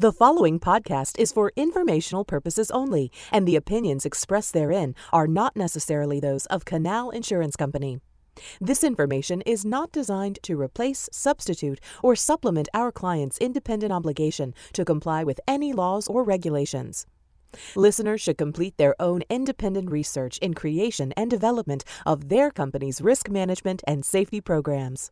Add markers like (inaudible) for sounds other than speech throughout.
The following podcast is for informational purposes only, and the opinions expressed therein are not necessarily those of Canal Insurance Company. This information is not designed to replace, substitute, or supplement our client's independent obligation to comply with any laws or regulations. Listeners should complete their own independent research in creation and development of their company's risk management and safety programs.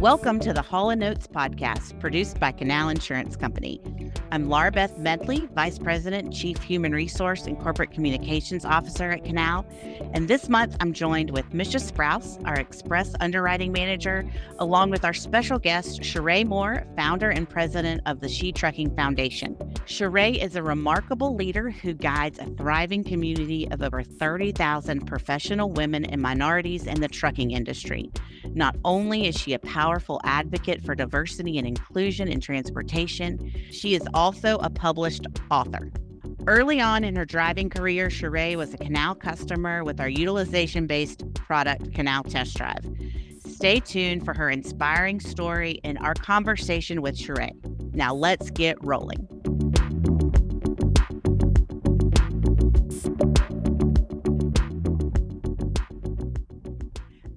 Welcome to the Haulin' Notes podcast, produced by Canal Insurance Company. I'm Laura Beth Medley, Vice President, Chief Human Resource and Corporate Communications Officer at Canal. And this month, I'm joined with Misha Sprouse, our Express Underwriting Manager, along with our special guest, Sharae Moore, founder and president of the She Trucking Foundation. Sharae is a remarkable leader who guides a thriving community of over 30,000 professional women and minorities in the trucking industry. Not only is she a powerful advocate for diversity and inclusion in transportation, she is also a published author. Early on in her driving career, Sharae was a Canal customer with our utilization based product, Canal TestDrive. Stay tuned for her inspiring story and our conversation with Sharae. Now let's get rolling.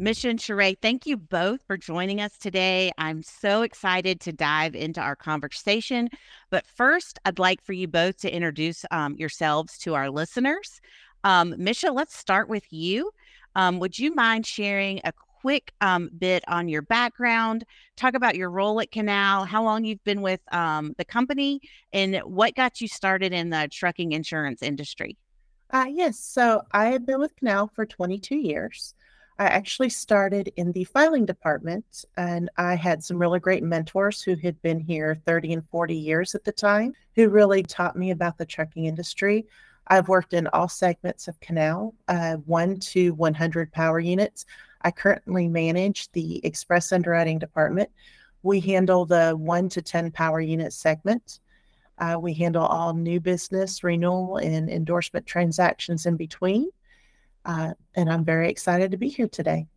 Mission Sharae, thank you both for joining us today. I'm so excited to dive into our conversation. But first, I'd like for you both to introduce um, yourselves to our listeners. Um, Misha, let's start with you. Um, would you mind sharing a quick um, bit on your background? Talk about your role at Canal, how long you've been with um, the company, and what got you started in the trucking insurance industry. Uh, yes, so I have been with Canal for 22 years. I actually started in the filing department, and I had some really great mentors who had been here 30 and 40 years at the time, who really taught me about the trucking industry. I've worked in all segments of Canal, uh, 1 to 100 power units. I currently manage the Express Underwriting Department. We handle the 1 to 10 power unit segment. Uh, we handle all new business, renewal, and endorsement transactions in between. Uh, and I'm very excited to be here today.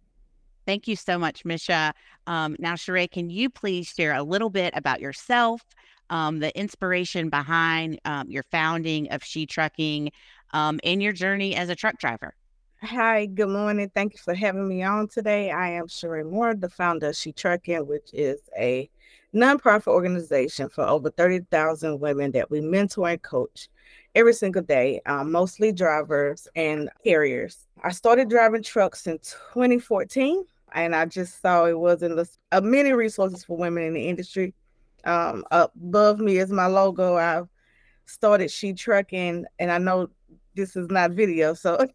Thank you so much, Misha. Um, now, Sharae, can you please share a little bit about yourself, um, the inspiration behind um, your founding of She Trucking, um, and your journey as a truck driver? Hi, good morning. Thank you for having me on today. I am Sharae Moore, the founder of She Trucking, which is a nonprofit organization for over 30,000 women that we mentor and coach every single day, um, mostly drivers and carriers. I started driving trucks in 2014, and I just saw it wasn't a, a many resources for women in the industry. Um, above me is my logo. I started She Trucking, and I know this is not video, so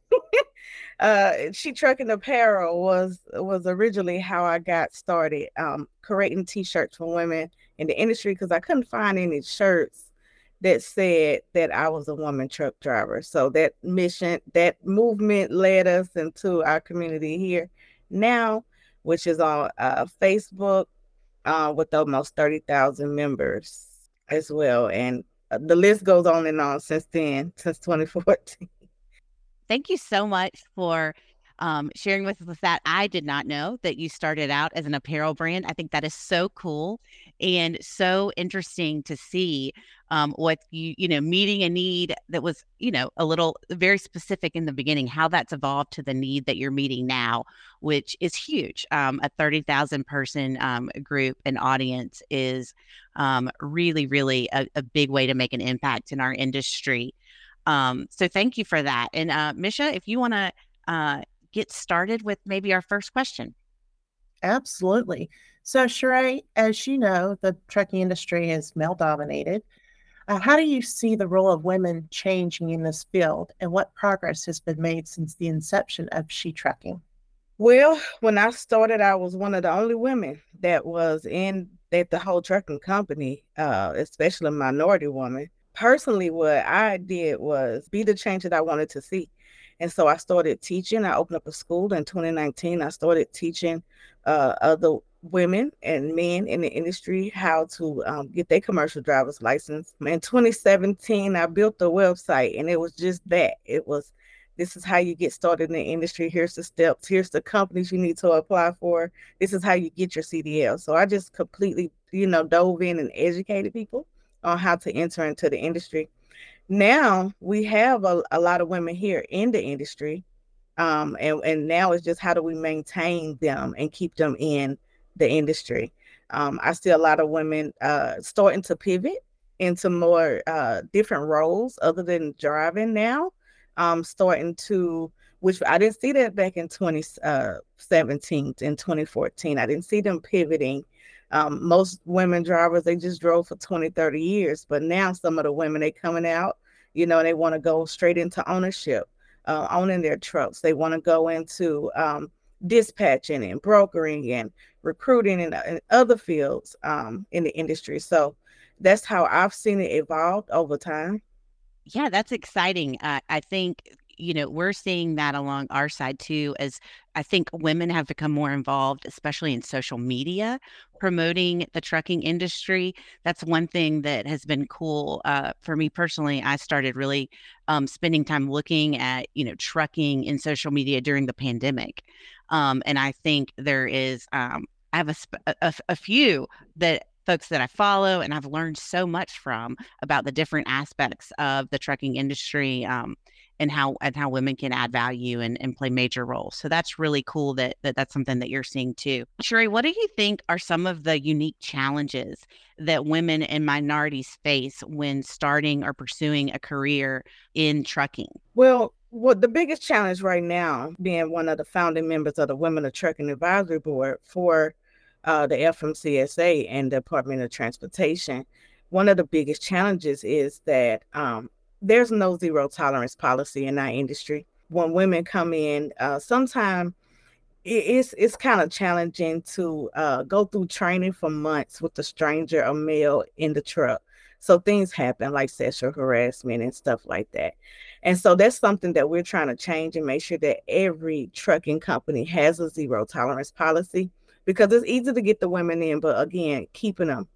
(laughs) uh, She Trucking Apparel was was originally how I got started, um, creating T-shirts for women in the industry because I couldn't find any shirts that said that I was a woman truck driver. So that mission, that movement led us into our community here now, which is on uh, Facebook uh, with almost 30,000 members as well. And uh, the list goes on and on since then, since 2014. Thank you so much for um, sharing with us that. I did not know that you started out as an apparel brand. I think that is so cool and so interesting to see um, what you you know meeting a need that was you know a little very specific in the beginning how that's evolved to the need that you're meeting now which is huge um, a 30000 person um, group and audience is um, really really a, a, big way to make an impact in our industry um, so thank you for that and uh, misha if you want to uh, get started with maybe our first question absolutely so Sharae, as you know the trucking industry is male dominated uh, how do you see the role of women changing in this field and what progress has been made since the inception of She Trucking? Well, when I started, I was one of the only women that was in at the whole trucking company, uh, especially a minority woman. Personally, what I did was be the change that I wanted to see. And so I started teaching. I opened up a school in 2019. I started teaching uh, other women and men in the industry how to um, get their commercial driver's license. In 2017, I built the website, and it was just that. It was This is how you get started in the industry. Here's the steps. Here's the companies you need to apply for. This is how you get your CDL. So I just completely, you know, dove in and educated people on how to enter into the industry. Now we have a, a lot of women here in the industry. Um, and, and now it's just how do we maintain them and keep them in the industry. Um, I see a lot of women uh, starting to pivot into more uh, different roles other than driving now. Um, starting to, which I didn't see that back in 2017 uh, and 2014. I didn't see them pivoting. Um, most women drivers, they just drove for 20, 30 years. But now some of the women, they coming out, you know, they want to go straight into ownership, uh, owning their trucks. They want to go into um, dispatching and brokering and recruiting and, and other fields um, in the industry. So that's how I've seen it evolve over time. Yeah, that's exciting. Uh, I think you know we're seeing that along our side too as i think women have become more involved especially in social media promoting the trucking industry. That's one thing that has been cool uh, for me personally i started really um, spending time looking at you know trucking in social media during the pandemic um, and i think there is um, i have a, a, a few that folks that I follow and I've learned so much from about the different aspects of the trucking industry um, and how and how women can add value and, and play major roles. So that's really cool that, that that's something that you're seeing too. Sharae, what do you think are some of the unique challenges that women and minorities face when starting or pursuing a career in trucking? Well, well, the biggest challenge right now, being one of the founding members of the Women of Trucking Advisory Board for uh, the FMCSA and the Department of Transportation, one of the biggest challenges is that um, there's no zero tolerance policy in our industry. When women come in, uh, sometimes it's it's kind of challenging to uh, go through training for months with a stranger, a male in the truck. So things happen like sexual harassment and stuff like that. And so that's something that we're trying to change and make sure that every trucking company has a zero tolerance policy because it's easy to get the women in, but again, keeping them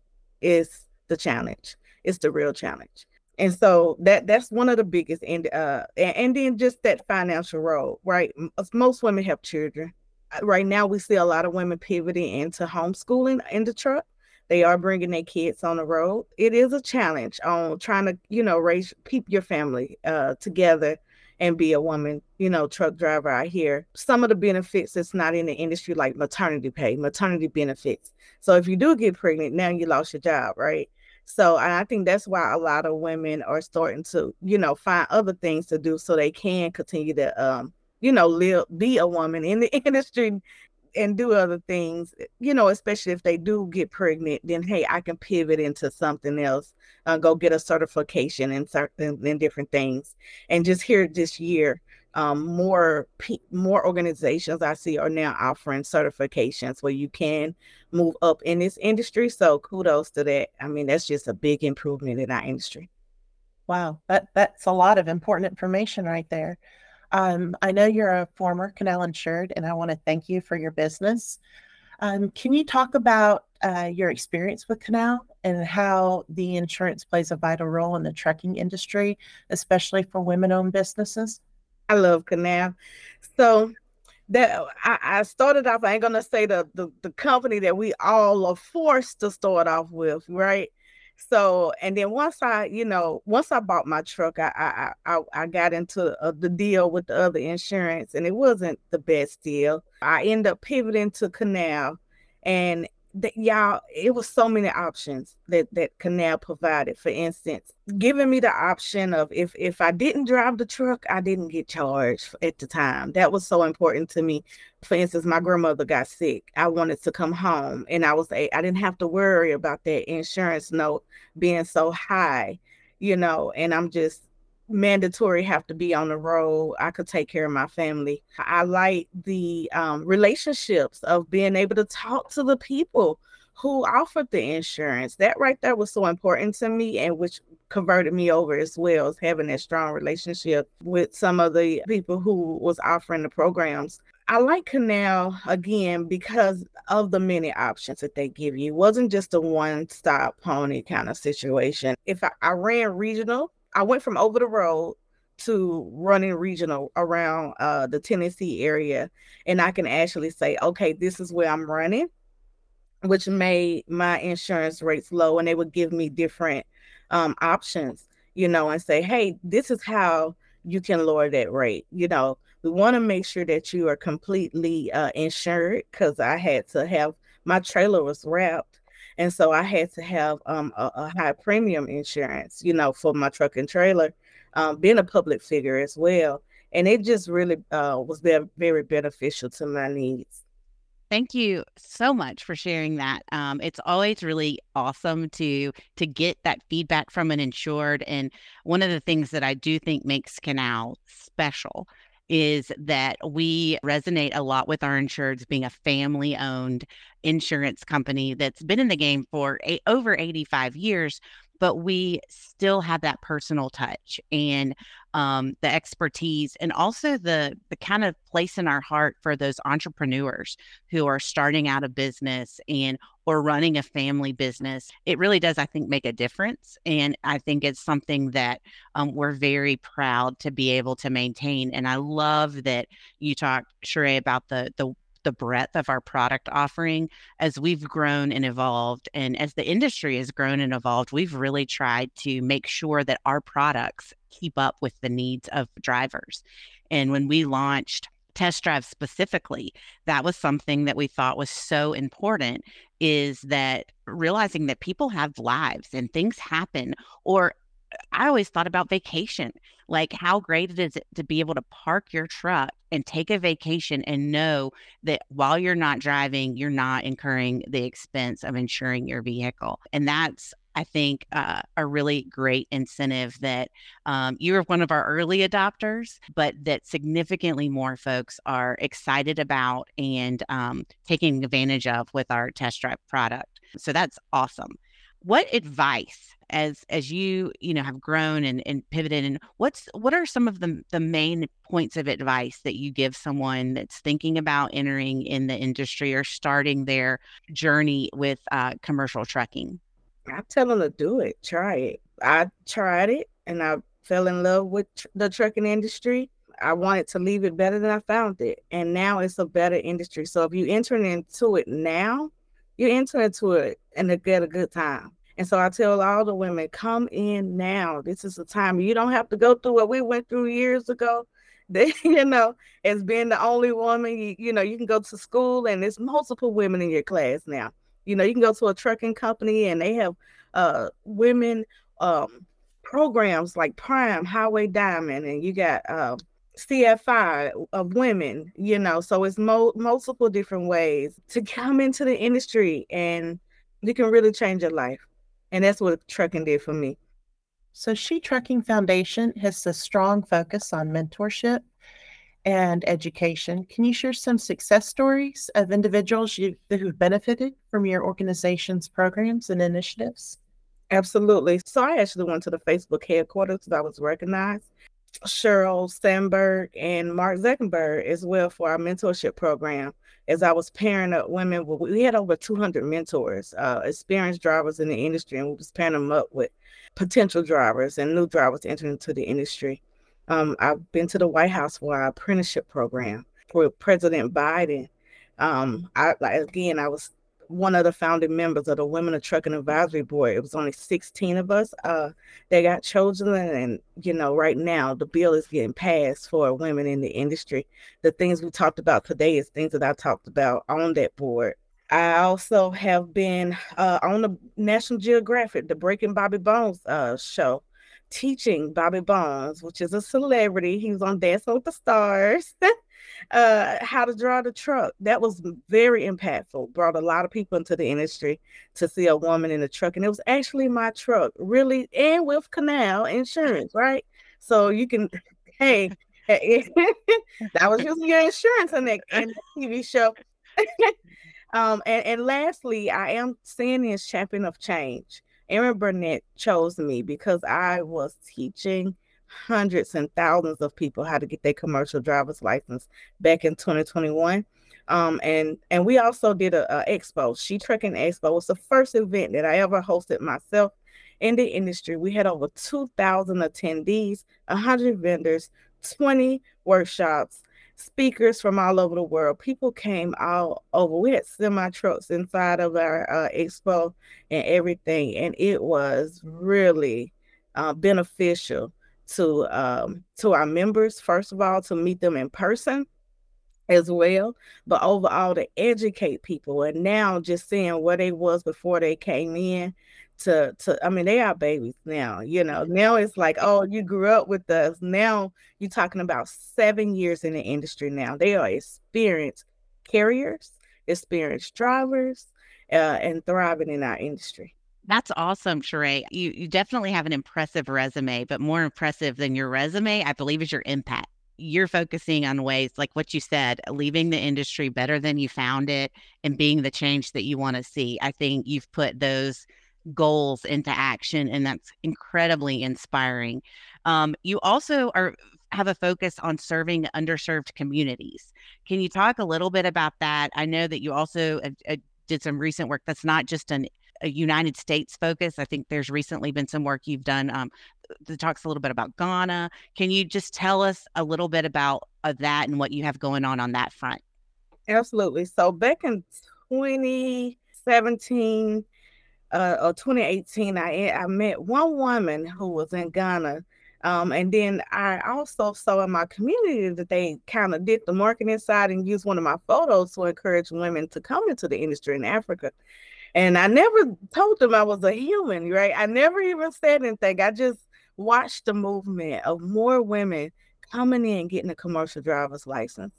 is the challenge. It's the real challenge. And so that that's one of the biggest and uh and, then just that financial role, right? Most women have children. Uh, right now we see a lot of women pivoting into homeschooling in the truck. They are bringing their kids on the road. It is a challenge on trying to, you know, raise keep your family uh together and be a woman, you know, truck driver out here. Some of the benefits that's not in the industry, like maternity pay, maternity benefits. So if you do get pregnant, now you lost your job, right? So I think that's why a lot of women are starting to, you know, find other things to do so they can continue to um, you know, live be a woman in the (laughs) industry and do other things, you know, especially if they do get pregnant, then hey, I can pivot into something else, uh, go get a certification and certain and different things. And just here this year, um, more more organizations I see are now offering certifications where you can move up in this industry. So kudos to that. I mean, that's just a big improvement in our industry. Wow, that that's a lot of important information right there. Um, I know you're a former Canal insured, and I want to thank you for your business. Um, can you talk about uh, your experience with Canal and how the insurance plays a vital role in the trucking industry, especially for women-owned businesses? I love Canal. So that I, I, started off. I ain't gonna say the, the the company that we all are forced to start off with, right? So, and then once I, you know, once I bought my truck, I I I, I got into uh, the deal with the other insurance, and it wasn't the best deal. I ended up pivoting to Canal, and that y'all it was so many options that that canal provided. For instance giving me the option of if if i didn't drive the truck i didn't get charged at the time. That was so important to me. For instance my grandmother got sick. I wanted to come home and i was i didn't have to worry about that insurance note being so high you know and i'm just mandatory have to be on the road. I could take care of my family. I like the um, relationships of being able to talk to the people who offered the insurance. That right there was so important to me and which converted me over as well as having that strong relationship with some of the people who was offering the programs. I like Canal again because of the many options that they give you. It wasn't just a one stop pony kind of situation. If I, I ran regional, I went from over the road to running regional around uh, the Tennessee area, and I can actually say, okay, this is where I'm running, which made my insurance rates low, and they would give me different um, options, you know, and say, hey, this is how you can lower that rate. You know, we want to make sure that you are completely uh, insured because I had to have my trailer was wrapped. And so I had to have um, a, a, high premium insurance, you know, for my truck and trailer, um, being a public figure as well. And it just really uh, was very, very beneficial to my needs. Thank you so much for sharing that. Um, it's always really awesome to to get that feedback from an insured. And one of the things that I do think makes Canal special is that we resonate a lot with our insureds being a family owned insurance company that's been in the game for a, over 85 years but we still have that personal touch and um, the expertise and also the the kind of place in our heart for those entrepreneurs who are starting out a business and or running a family business. It really does i think make a difference and i think it's something that um, we're very proud to be able to maintain and i love that you talked Sharae about the the the breadth of our product offering as we've grown and evolved. And as the industry has grown and evolved, we've really tried to make sure that our products keep up with the needs of drivers. And when we launched TestDrive specifically that was something that we thought was so important is that realizing that people have lives and things happen or I always thought about vacation. Like, how great it is to be able to park your truck and take a vacation and know that while you're not driving, you're not incurring the expense of insuring your vehicle. And that's, I think, uh, a really great incentive that um, you're one of our early adopters, but that significantly more folks are excited about and um, taking advantage of with our TestDrive product. So that's awesome what advice as as you you know have grown and, and pivoted and what's what are some of the the main points of advice that you give someone that's thinking about entering in the industry or starting their journey with uh, commercial trucking? I tell them to do it try it. I tried it and i fell in love with tr- the trucking industry. I wanted to leave it better than i found it and now it's a better industry. So if you enter into it now you enter into it and get a good time. And so I tell all the women, come in now. This is the time. You don't have to go through what we went through years ago. (laughs) They, you know, as being the only woman, you, you know, you can go to school and there's multiple women in your class now. You know, you can go to a trucking company and they have uh women um programs like Prime, Highway Diamond, and you got uh CFI of women, you know, so it's mo- multiple different ways to come into the industry and you can really change your life. And that's what trucking did for me. So, She Trucking Foundation has a strong focus on mentorship and education. Can you share some success stories of individuals you, who've benefited from your organization's programs and initiatives? Absolutely. So, I actually went to the Facebook headquarters because I was recognized Sheryl Sandberg and Mark Zuckerberg as well for our mentorship program. As I was pairing up women, we had over 200 mentors, uh, experienced drivers in the industry, and we was pairing them up with potential drivers and new drivers entering into the industry. Um, I've been to the White House for our apprenticeship program for President Biden. Um, I again, I was one of the founding members of the Women of Trucking Advisory Board. It was only 16 of us uh, that got chosen. And, you know, right now the bill is getting passed for women in the industry. The things we talked about today is things that I talked about on that board. I also have been uh, on the National Geographic, the Breaking Bobby Bones uh, show, teaching Bobby Bones, which is a celebrity. He was on Dancing with the Stars. (laughs) uh, how to draw the truck. That was very impactful. Brought a lot of people into the industry to see a woman in a truck, and it was actually my truck, really, and with Canal Insurance, right? So you can, (laughs) hey, (laughs) that was using your insurance in that, in that TV show. (laughs) um, and, and lastly, I am standing as champion of change. Aaron Burnett chose me because I was teaching hundreds and thousands of people how to get their commercial driver's license back in 2021. Um, and and we also did a, a expo. She Trucking Expo was the first event that I ever hosted myself, in the industry. We had over 2,000 attendees, 100 vendors, 20 workshops, speakers from all over the world. People came all over. We had semi trucks inside of our uh, expo and everything, and it was really uh, beneficial to um, to our members. First of all, to meet them in person as well, but overall to educate people. And now just seeing where they was before they came in to to I mean they are babies now, you know. Now it's like, oh, you grew up with us. Now you're talking about seven years in the industry now. They are experienced carriers, experienced drivers, uh, and thriving in our industry. That's awesome, Sharae. You you definitely have an impressive resume, but more impressive than your resume, I believe, is your impact. You're focusing on ways like what you said, leaving the industry better than you found it and being the change that you want to see. I think you've put those goals into action and that's incredibly inspiring um, you also are have a focus on serving underserved communities can you talk a little bit about that i know that you also uh, uh, did some recent work that's not just an a United States focus. I think there's recently been some work you've done um, that talks a little bit about Ghana. Can you just tell us a little bit about uh, that and what you have going on on that front? Absolutely. So back in 2017, uh, or 2018, I I met one woman who was in Ghana. Um, and then I also saw in my community that they kind of did the marketing side and used one of my photos to encourage women to come into the industry in Africa. And I never told them I was a human, right? I never even said anything. I just watched the movement of more women coming in getting a commercial driver's license.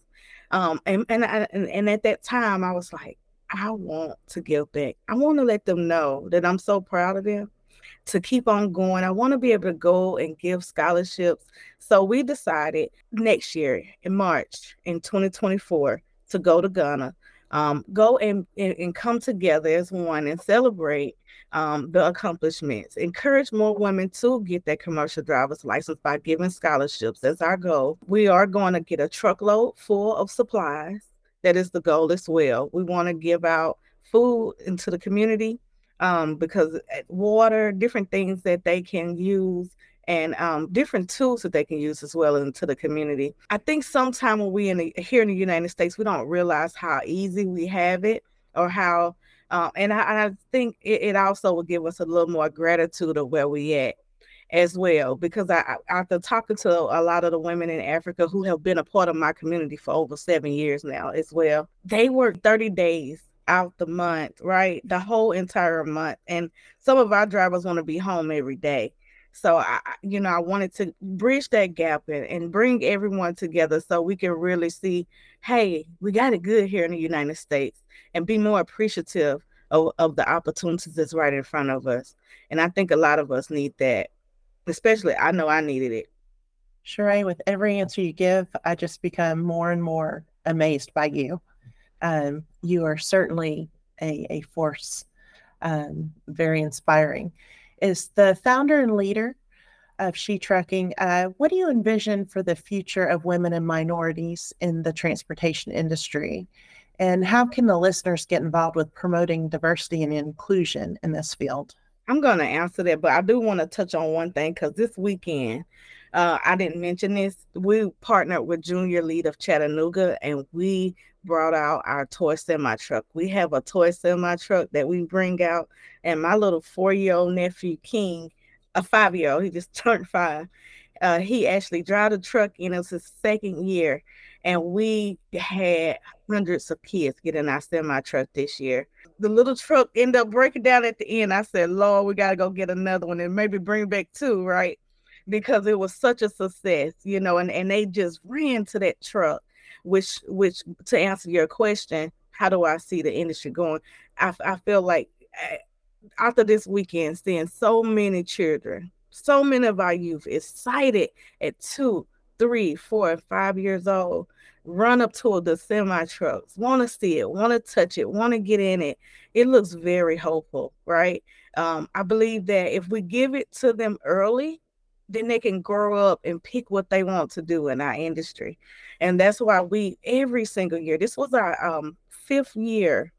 Um, and and, I, and and at that time, I was like, I want to give back. I want to let them know that I'm so proud of them to keep on going. I want to be able to go and give scholarships. So we decided next year in March in 2024 to go to Ghana, um, go and, and, and, come together as one and celebrate um, the accomplishments. Encourage more women to get their commercial driver's license by giving scholarships. That's our goal. We are going to get a truckload full of supplies that is the goal as well. We want to give out food into the community um, because eh, water, different things that they can use, and um, different tools that they can use as well into the community. I think sometimes when we in the, here in the United States, we don't realize how easy we have it or how. Uh, and I, I think it, it also will give us a little more gratitude of where we at as well because I after talking to a lot of the women in Africa who have been a part of my community for over seven years now as well, they work 30 days out the month, right? The whole entire month. And some of our drivers want to be home every day. So I, you know, I wanted to bridge that gap and, and bring everyone together so we can really see, hey, we got it good here in the United States and be more appreciative of, of the opportunities that's right in front of us. And I think a lot of us need that especially I know I needed it. Sharae, with every answer you give, I just become more and more amazed by you. Um, you are certainly a, a force, um, very inspiring. Is the founder and leader of She Trucking, uh, what do you envision for the future of women and minorities in the transportation industry? And how can the listeners get involved with promoting diversity and inclusion in this field? I'm going to answer that, but I do want to touch on one thing because this weekend, uh, I didn't mention this. We partnered with Junior League of Chattanooga and we brought out our toy semi truck. We have a toy semi truck that we bring out, and my little four year old nephew, King, a five year old, he just (laughs) turned five. Uh, he actually drove the truck and it's his second year. And we had hundreds of kids get in our semi truck this year the little truck ended up breaking down at the end. I said, Lord, we gotta go get another one and maybe bring back two, right? Because it was such a success, you know, and, and they just ran to that truck, which which to answer your question, how do I see the industry going? I, I feel like eh, after this weekend, seeing so many children, so many of our youth excited at two, three, four, and five years old run up to the semi trucks, want to see it, want to touch it, want to get in it. It looks very hopeful, right? Um, I believe that if we give it to them early, then they can grow up and pick what they want to do in our industry. And that's why we every single year, this was our um, fifth year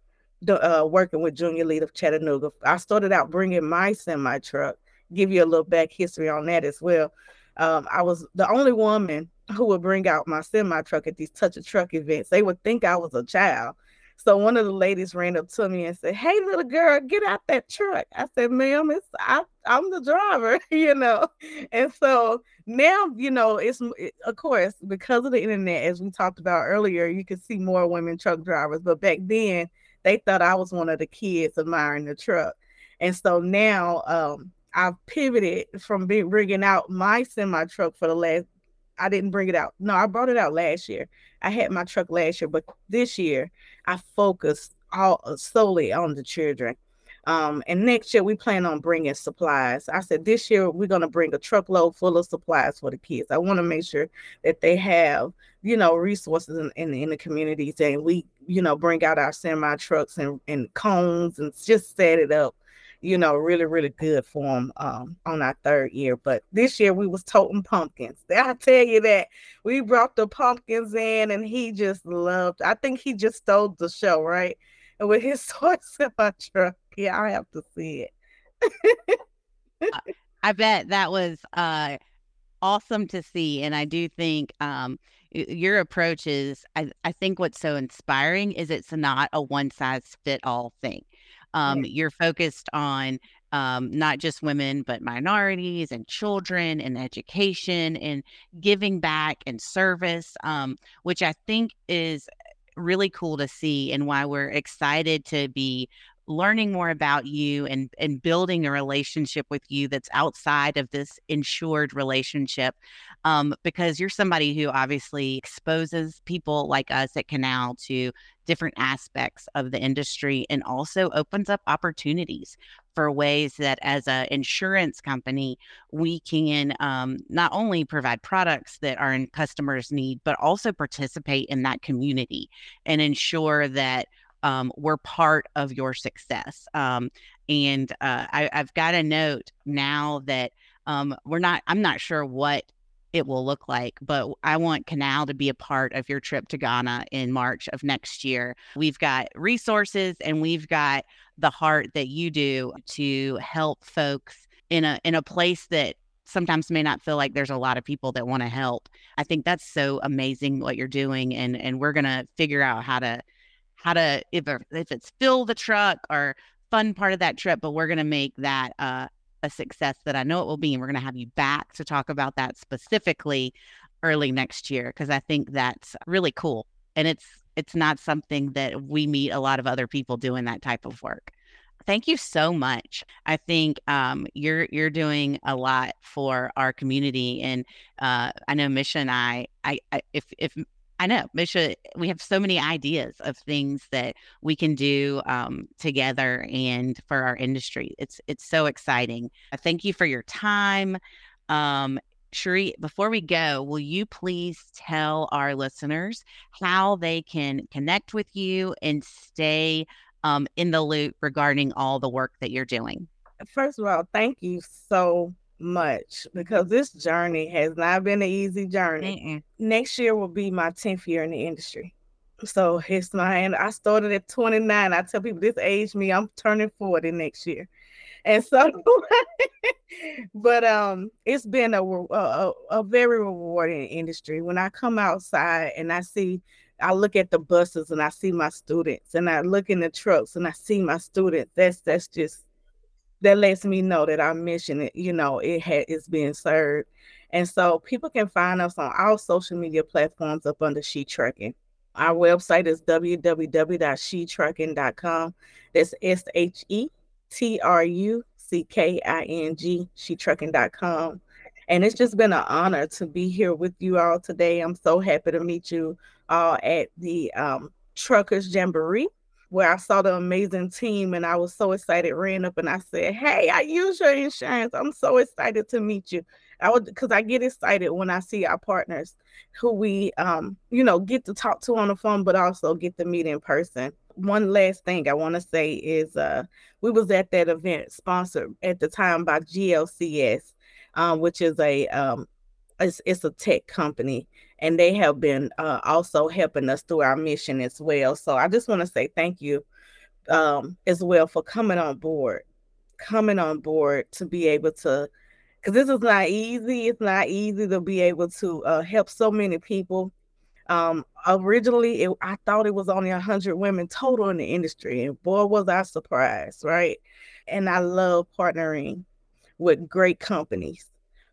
uh, working with Junior League of Chattanooga. I started out bringing my semi truck give you a little back history on that as well. Um, I was the only woman who would bring out my semi truck at these touch a truck events. They would think I was a child. So one of the ladies ran up to me and said, "Hey, little girl, get out that truck." I said, "Ma'am, it's I, I'm the driver," (laughs) you know. And so now, you know, it's it, of course because of the internet, as we talked about earlier, you can see more women truck drivers. But back then, they thought I was one of the kids admiring the truck. And so now, um, I've pivoted from being bringing out my semi truck for the last. I didn't bring it out. No, I brought it out last year. I had my truck last year, but this year I focused all uh, solely on the children. Um, and next year we plan on bringing supplies. I said this year we're going to bring a truckload full of supplies for the kids. I want to make sure that they have, you know, resources in, in, in the communities, and we, you know, bring out our semi trucks and, and cones and just set it up you know, really, really good for them um, on our third year. But this year we was toting pumpkins. (laughs) I tell you that we brought the pumpkins in, and he just loved. I think he just stole the show, right? And with his toys in my truck, yeah, I have to see it. (laughs) I bet that was uh, awesome to see, and I do think um, your approach is. I, I think what's so inspiring is it's not a one size fit all thing um. You're focused on um, not just women, but minorities and children and education and giving back and service, um, which I think is really cool to see and why we're excited to be learning more about you and and building a relationship with you that's outside of this insured relationship um, because you're somebody who obviously exposes people like us at canal to different aspects of the industry and also opens up opportunities for ways that as an insurance company we can um, not only provide products that our customers need but also participate in that community and ensure that um, we're part of your success. Um, and uh, I, have got a note now that um, we're not, I'm not sure what it will look like, but I want Canal to be a part of your trip to Ghana in March of next year. We've got resources and we've got the heart that you do to help folks in a in a place that sometimes may not feel like there's a lot of people that want to help. I think that's so amazing what you're doing and and we're going to figure out how to how to if if it's fill the truck or fun part of that trip, but we're going to make that uh, a success that I know it will be, and we're going to have you back to talk about that specifically early next year because I think that's really cool, and it's it's not something that we meet a lot of other people doing that type of work. Thank you so much. I think um, you're you're doing a lot for our community, and uh, I know Misha and I, I, I if if I know, Misha, we have so many ideas of things that we can do um, together and for our industry. It's it's so exciting. Thank you for your time. Um, Sharae, before we go, will you please tell our listeners how they can connect with you and stay um, in the loop regarding all the work that you're doing? First of all, thank you so much because this journey has not been an easy journey. Mm-mm. Next year will be my 10th year in the industry. So it's my, and I started at 29. I tell people this age me, I'm turning 40 next year. And so, (laughs) but um, it's been a, a, a very rewarding industry. When I come outside and I see, I look at the buses and I see my students, and I look in the trucks and I see my students. That's that's just that lets me know that our mission, you know, it ha- is being served. And so people can find us on all social media platforms up under She Trucking. Our website is www.shetrucking.com. That's S H E T R U C K I N G, shetrucking.com. And it's just been an honor to be here with you all today. I'm so happy to meet you all at the um, Truckers Jamboree where I saw the amazing team and I was so excited, ran up and I said, Hey, I use your insurance. I'm so excited to meet you. I would because I get excited when I see our partners who we um, you know, get to talk to on the phone, but also get to meet in person. One last thing I want to say is uh we was at that event sponsored at the time by GLCS, um, which is a um it's, it's a tech company and they have been uh, also helping us through our mission as well. So I just want to say thank you um, as well for coming on board coming on board to be able to because this is not easy. It's not easy to be able to uh, help so many people. Um, originally, it, I thought it was only 100 women total in the industry, and boy, was I surprised, right? And I love partnering with great companies.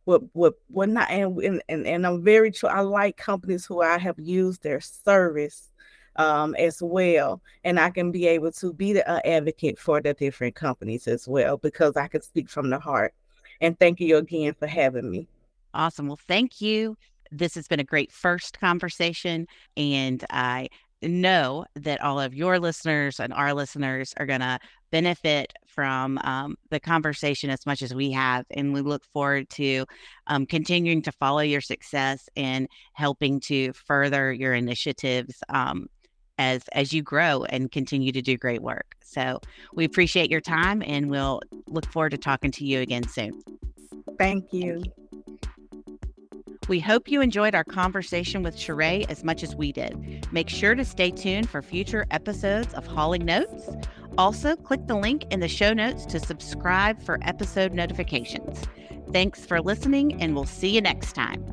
With, with, with not, and, and, and I'm very true. I like companies who I have used their service um, as well. And I can be able to be the uh, advocate for the different companies as well because I can speak from the heart. And thank you again for having me. Awesome. Well, thank you. This has been a great first conversation. And I know that all of your listeners and our listeners are going to benefit from um, the conversation as much as we have. And we look forward to um, continuing to follow your success and helping to further your initiatives um, as as you grow and continue to do great work. So we appreciate your time and we'll look forward to talking to you again soon. Thank you. We hope you enjoyed our conversation with Sharae as much as we did. Make sure to stay tuned for future episodes of Haulin' Notes. Also, click the link in the show notes to subscribe for episode notifications. Thanks for listening, and we'll see you next time.